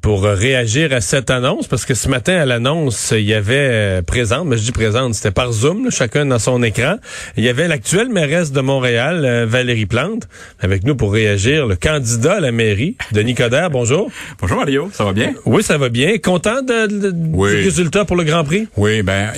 pour réagir à cette annonce, parce que ce matin à l'annonce, il y avait euh, présente, mais je dis présente, c'était par Zoom, chacun dans son écran. Il y avait l'actuelle mairesse de Montréal, euh, Valérie Plante, avec nous pour réagir, le candidat à la mairie, Denis Coderre. Bonjour. Bonjour Mario, ça va bien? Oui, ça va bien. Content de, du résultat pour le Grand Prix? Oui, ben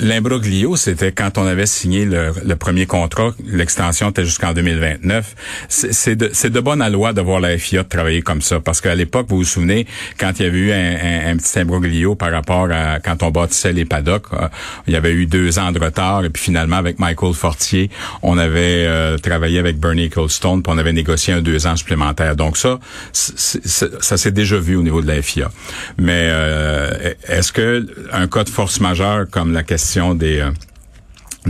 l'imbroglio, c'était quand on avait signé le, premier contrat, l'extension était jusqu'en 2029. C'est de, de bonne loi de voir la FIA travailler comme ça, parce qu'à l'époque, vous vous souvenez, quand il y avait eu un, un, petit imbroglio par rapport à quand on bâtissait les paddocks, euh, il y avait eu deux ans de retard et puis finalement avec Michael Fortier, on avait euh, travaillé avec Bernie Ecclestone puis on avait négocié un deux ans supplémentaire. Donc ça, ça s'est déjà vu au niveau de la FIA. Mais euh, est-ce que un cas de force majeure comme la question des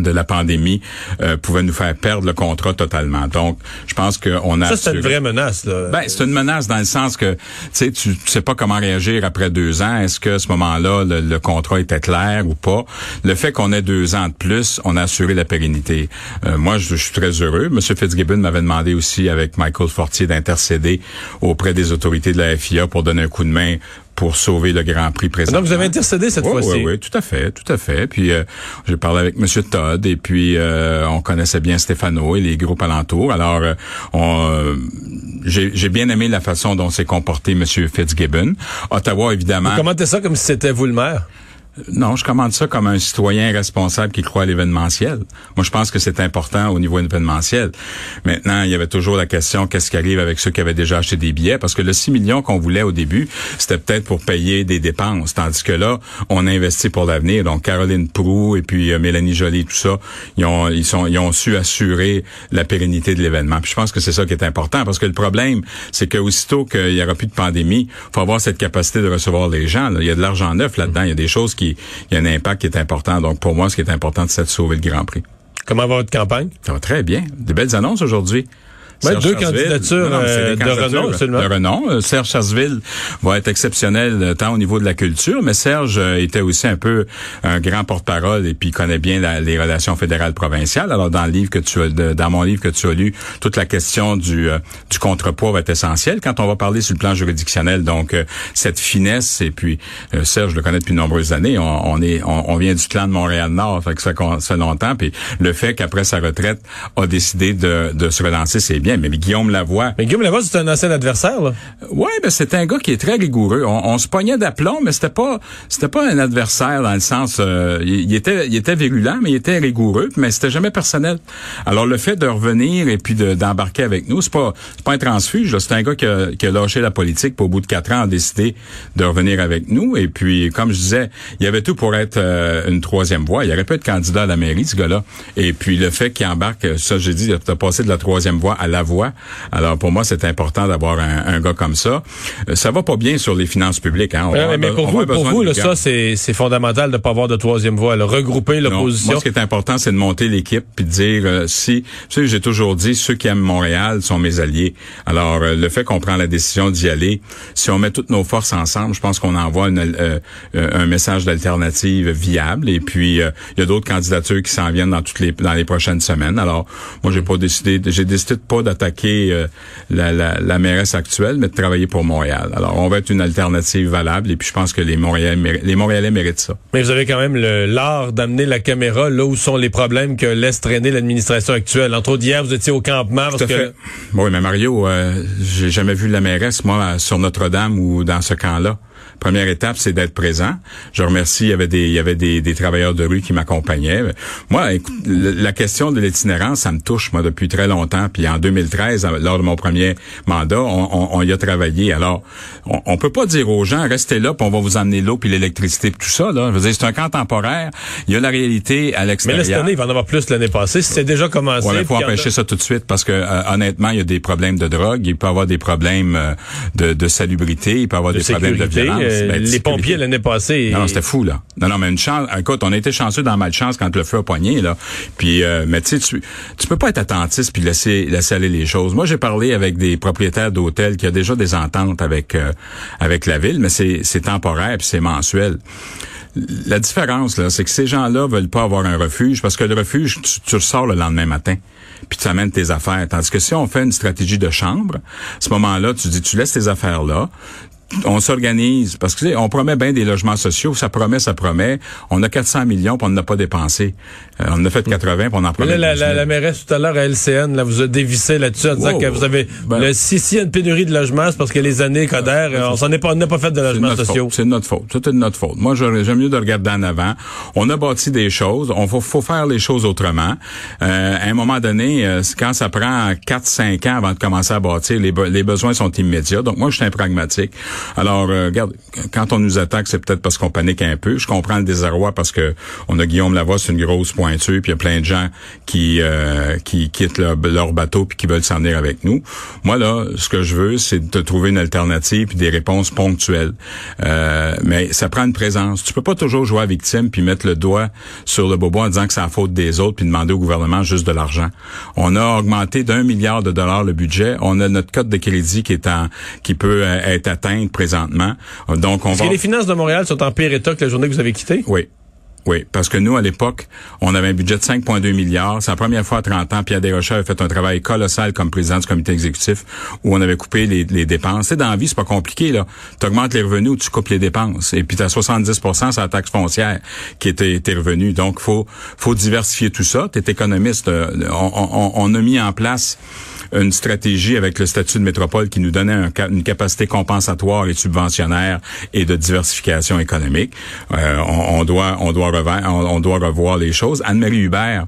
de la pandémie euh, pouvait nous faire perdre le contrat totalement. Donc, je pense qu'on a... Ça, c'est une vraie menace. Là. Ben, c'est une menace dans le sens que, tu sais, tu sais pas comment réagir après deux ans. Est-ce que à ce moment-là, le, contrat était clair ou pas? Le fait qu'on ait deux ans de plus, on a assuré la pérennité. Euh, moi, je, suis très heureux. Monsieur Fitzgibbon m'avait demandé aussi, avec Michael Fortier, d'intercéder auprès des autorités de la FIA pour donner un coup de main pour sauver le Grand Prix présent. Donc vous avez intercédé cette fois-ci. Oui, oui, tout à fait, tout à fait. Puis euh, j'ai parlé avec Monsieur Todd et puis euh, on connaissait bien Stéphano et les groupes alentours. Alors euh, on, j'ai, bien aimé la façon dont s'est comporté Monsieur Fitzgibbon. Ottawa, évidemment. Vous commentez ça comme si c'était vous le maire? Non, je commande ça comme un citoyen responsable qui croit à l'événementiel. Moi, je pense que c'est important au niveau événementiel. Maintenant, il y avait toujours la question qu'est-ce qui arrive avec ceux qui avaient déjà acheté des billets? Parce que le 6 millions qu'on voulait au début, c'était peut-être pour payer des dépenses tandis que là, on a investi pour l'avenir. Donc Caroline Prou et puis euh, Mélanie Joly tout ça, ils ont ils sont ils ont su assurer la pérennité de l'événement. Puis je pense que c'est ça qui est important parce que le problème, c'est que aussitôt qu'il y aura plus de pandémie, faut avoir cette capacité de recevoir les gens. Il y a de l'argent neuf là-dedans, il y a des choses qui il y a un impact qui est important. Donc, pour moi, ce qui est important, c'est de sauver le Grand Prix. Comment va votre campagne? Ça va très bien. De belles annonces aujourd'hui deux candidatures euh, de renom, De renom. Euh, Serge Charsville va être exceptionnel euh, tant au niveau de la culture, mais Serge était aussi un peu un grand porte-parole et puis connaît bien les relations fédérales provinciales. Alors dans le livre que tu as, dans mon livre que tu as lu, toute la question du du contrepoids va être essentielle quand on va parler sur le plan juridictionnel. Donc cette finesse et puis Serge je le connais depuis de nombreuses années. On, est on, vient du clan de Montréal-Nord, fait que ça fait longtemps. Puis le fait qu'après sa retraite a décidé de, de se relancer, c'est mais Guillaume Lavoie. Mais Guillaume Lavoie, c'est un ancien adversaire, là. Ouais, ben c'est un gars qui est très rigoureux. On, se pognait d'aplomb, mais c'était pas c'était pas un adversaire dans le sens euh, il, était il était virulent, mais il était rigoureux, mais c'était jamais personnel. Alors le fait de revenir et puis d'embarquer avec nous, c'est pas c'est pas un transfuge, c'est un gars qui a, qui a lâché la politique, pour au bout de quatre ans a décidé de revenir avec nous. Et puis comme je disais, il y avait tout pour être euh, une troisième voie. Il aurait pu être candidat à la mairie, ce gars-là. Et puis le fait qu'il embarque, ça j'ai dit, de passer de la troisième voie à la voix. Alors pour moi, c'est important d'avoir un, gars comme ça. Euh, ça va pas bien sur les finances publiques. Hein? mais pour vous, pour vous ça, c'est fondamental de pas avoir de troisième voie. regrouper l'opposition. Moi, ce qui est important, c'est de monter l'équipe puis de dire euh, si. Tu sais, j'ai toujours dit, ceux qui aiment Montréal sont mes alliés. Alors euh, le fait qu'on prend la décision d'y aller, si on met toutes nos forces ensemble, je pense qu'on envoie un message d'alternative viable. Et puis il y a d'autres candidatures qui s'en viennent dans toutes les dans les prochaines semaines. Alors moi, j'ai pas décidé, j'ai décidé de pas d'attaquer euh, la, la, la, mairesse actuelle, mais de travailler pour Montréal. Alors, on va être une alternative valable et puis je pense que les Montréalais, les Montréalais méritent ça. Mais vous avez quand même l'art d'amener la caméra là où sont les problèmes que laisse traîner l'administration actuelle. Entre autres, hier, vous étiez au campement. Parce que... Oui, mais Mario, euh, j'ai jamais vu la mairesse, moi, sur Notre-Dame ou dans ce camp-là. Première étape, c'est d'être présent. Je remercie, il y avait des, il y avait des, des travailleurs de rue qui m'accompagnaient. Moi, écoute, la question de l'itinérance, ça me touche, moi, depuis très longtemps. Puis en 2013, lors de mon premier mandat, on, on, y a travaillé. Alors, on, on, peut pas dire aux gens, restez là, puis on va vous emmener l'eau, puis l'électricité, puis tout ça. Là. Je veux dire, c'est un camp temporaire. Il y a la réalité à l'extérieur. Mais cette année, il va en avoir plus l'année passée. C'est déjà commencé. Il faut empêcher ça tout de suite parce que, euh, honnêtement, il y a des problèmes de drogue, il peut y avoir des problèmes euh, de, de salubrité, il peut y avoir des problèmes de violence. Euh, ben, les pompiers l'année passée. Non, c'était fou là. Non, non, mais une chance. Écoute, on a été chanceux dans malchance quand le feu a poigné là. Puis, euh, mais tu sais, tu peux pas être attentiste puis laisser laisser aller les choses. Moi, j'ai parlé avec des propriétaires d'hôtels qui ont déjà des ententes avec euh, avec la ville, mais c'est c'est temporaire puis c'est mensuel. La différence, là, c'est que ces gens-là veulent pas avoir un refuge parce que le refuge, tu, tu le sors le lendemain matin puis tu amènes tes affaires. Tandis que si on fait une stratégie de chambre, à ce moment-là, tu dis, tu laisses tes affaires là, on s'organise parce que on promet bien des logements sociaux, ça promet, ça promet. On a 400 millions, puis on n'a pas dépensé. Euh, on a fait 80, puis on en promet. Là, la, la, mairesse tout à l'heure à LCN, là, vous a dévissé là-dessus en disant que vous avez ben, le si s'il y a une pénurie de logements, c'est parce que les années Coder, ben, on s'en est pas, n'a pas fait de logements sociaux. C'est notre faute. C'est de notre faute. Moi, j'aime mieux de regarder en avant. On a bâti des choses. On faut, faut faire les choses autrement. Euh, à un moment donné, euh, quand ça prend 4-5 ans avant de commencer à bâtir, les, les besoins sont immédiats. Donc moi, je suis un pragmatique. Alors, euh, regarde, quand on nous attaque, c'est peut-être parce qu'on panique un peu. Je comprends le désarroi parce que on a Guillaume Lavoie, une grosse pointure, puis il y a plein de gens qui euh, qui quittent leur, bateau puis qui veulent s'en venir avec nous. Moi là, ce que je veux, c'est de trouver une alternative puis des réponses ponctuelles. Euh, mais ça prend une présence. Tu peux pas toujours jouer à victime puis mettre le doigt sur le bobo en disant que c'est la faute des autres puis demander au gouvernement juste de l'argent. On a augmenté d'un milliard de dollars le budget. On a notre code de crédit qui est en qui peut être atteint présentement. Donc, on Est-ce que les finances de Montréal sont en pire état que la journée que vous avez quitté? Oui. Oui, parce que nous, à l'époque, on avait un budget de 5,2 milliards. C'est la première fois à 30 ans, Pierre Desrochers avait fait un travail colossal comme président du comité exécutif où on avait coupé les, dépenses. C'est dans la vie, c'est pas compliqué, là. Tu augmentes les revenus ou tu coupes les dépenses. Et puis tu as 70 c'est la taxe foncière qui était, était revenue. Donc, faut faut diversifier tout ça. Tu es économiste. Euh, on a mis en place une stratégie avec le statut de métropole qui nous donnait une capacité compensatoire et subventionnaire et de diversification économique. Euh, on, doit on doit on, doit revoir les choses. Anne-Marie Hubert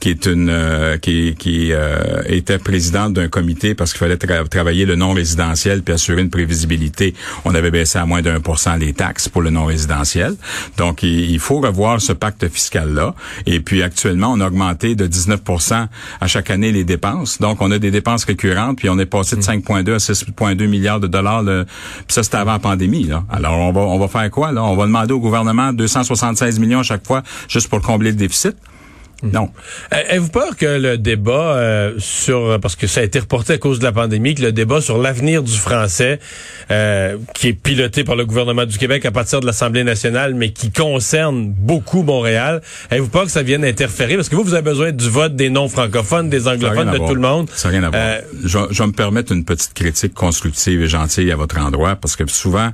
qui est une euh, qui, qui euh, était présidente d'un comité parce qu'il fallait travailler le non résidentiel puis assurer une prévisibilité. On avait baissé à moins d'un pour cent les taxes pour le non résidentiel. Donc il, faut revoir ce pacte fiscal là. Et puis actuellement on a augmenté de 19% à chaque année les dépenses. Donc on a des dépenses récurrentes puis on est passé de 5,2 à 6,2 milliards de dollars. Le, puis ça c'était avant la pandémie là. Alors on va on va faire quoi là? On va demander au gouvernement 276 millions à chaque fois juste pour combler le déficit. Non. Avez-vous peur que le débat euh, sur, parce que ça a été reporté à cause de la pandémie, que le débat sur l'avenir du français, euh, qui est piloté par le gouvernement du Québec à partir de l'Assemblée nationale, mais qui concerne beaucoup Montréal, avez-vous peur que ça vienne interférer? Parce que vous, vous avez besoin du vote des non-francophones, des anglophones, de tout le monde. Ça n'a rien à voir. Euh, je, je vais me permettre une petite critique constructive et gentille à votre endroit, parce que souvent,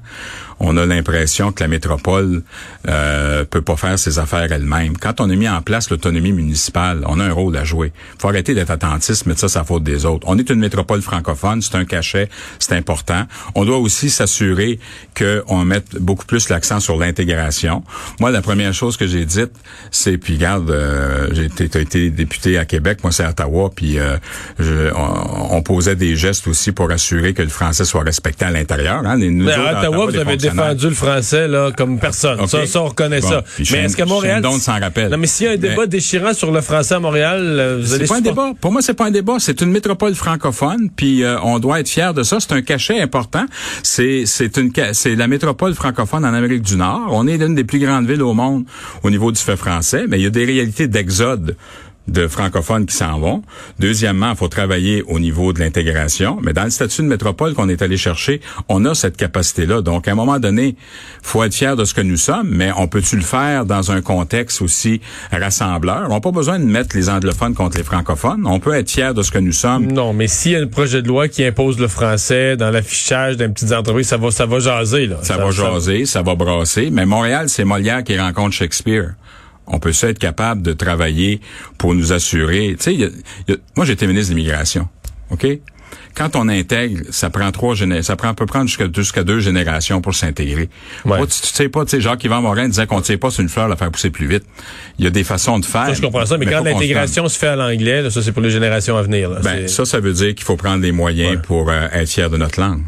on a l'impression que la métropole euh, peut pas faire ses affaires elle-même. Quand on a mis en place l'autonomie municipale, on a un rôle à jouer. faut arrêter d'être attentiste, mais ça, c'est la faute des autres. On est une métropole francophone, c'est un cachet, c'est important. On doit aussi s'assurer qu'on mette beaucoup plus l'accent sur l'intégration. Moi, la première chose que j'ai dite, c'est, puis regarde, euh, j'ai été, député à Québec, moi c'est à Ottawa, puis euh, on, posait des gestes aussi pour assurer que le français soit respecté à l'intérieur. Hein. Les, à Ottawa, vous avez défendu le français là comme personne. Ça, ça, on reconnaît ça. Mais est-ce qu'à Montréal... s'en rappelle. Non, mais s'il y a un débat déchirant sur le français à Montréal, euh, vous allez... pas un débat. Pour moi, c'est pas un débat. C'est une métropole francophone, puis euh, on doit être fier de ça. C'est un cachet important. C'est c'est une c'est la métropole francophone en Amérique du Nord. On est l'une des plus grandes villes au monde au niveau du fait français, mais il y a des réalités d'exode de francophones qui s'en vont. Deuxièmement, il faut travailler au niveau de l'intégration. Mais dans le statut de métropole qu'on est allé chercher, on a cette capacité-là. Donc, à un moment donné, faut être fier de ce que nous sommes, mais on peut-tu le faire dans un contexte aussi rassembleur? On n'a pas besoin de mettre les anglophones contre les francophones. On peut être fier de ce que nous sommes. Non, mais s'il y a un projet de loi qui impose le français dans l'affichage d'une petite entreprise, ça va, ça va jaser, là. Ça, va jaser, ça va brasser. Mais Montréal, c'est Molière qui rencontre Shakespeare on peut être capable de travailler pour nous assurer. Tu sais, moi j'étais ministre de l'immigration, ok? Quand on intègre, ça prend trois ça prend peut prendre jusqu'à jusqu'à deux générations pour s'intégrer. Ouais. tu, sais pas, tu sais, Jacques-Yvan Morin disait qu'on ne sait pas sur une fleur la faire pousser plus vite. Il y a des façons de faire. Ça, je comprends ça, mais, quand l'intégration se fait à l'anglais, ça c'est pour les générations à venir. ben, ça, ça veut dire qu'il faut prendre des moyens pour euh, être fier de notre langue.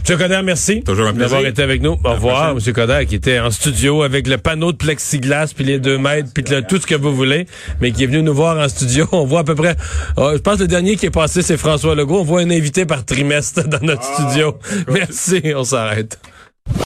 Monsieur Coder, merci. Toujours un plaisir. D'avoir été avec nous. Au revoir, Monsieur Coder, qui était en studio avec le panneau de plexiglas, puis les deux mètres, puis tout ce que vous voulez, mais qui est venu nous voir en studio. On voit à peu près, oh, je pense que le dernier qui est passé, c'est François Legault. On voit un invité par trimestre dans notre studio. Merci, on s'arrête.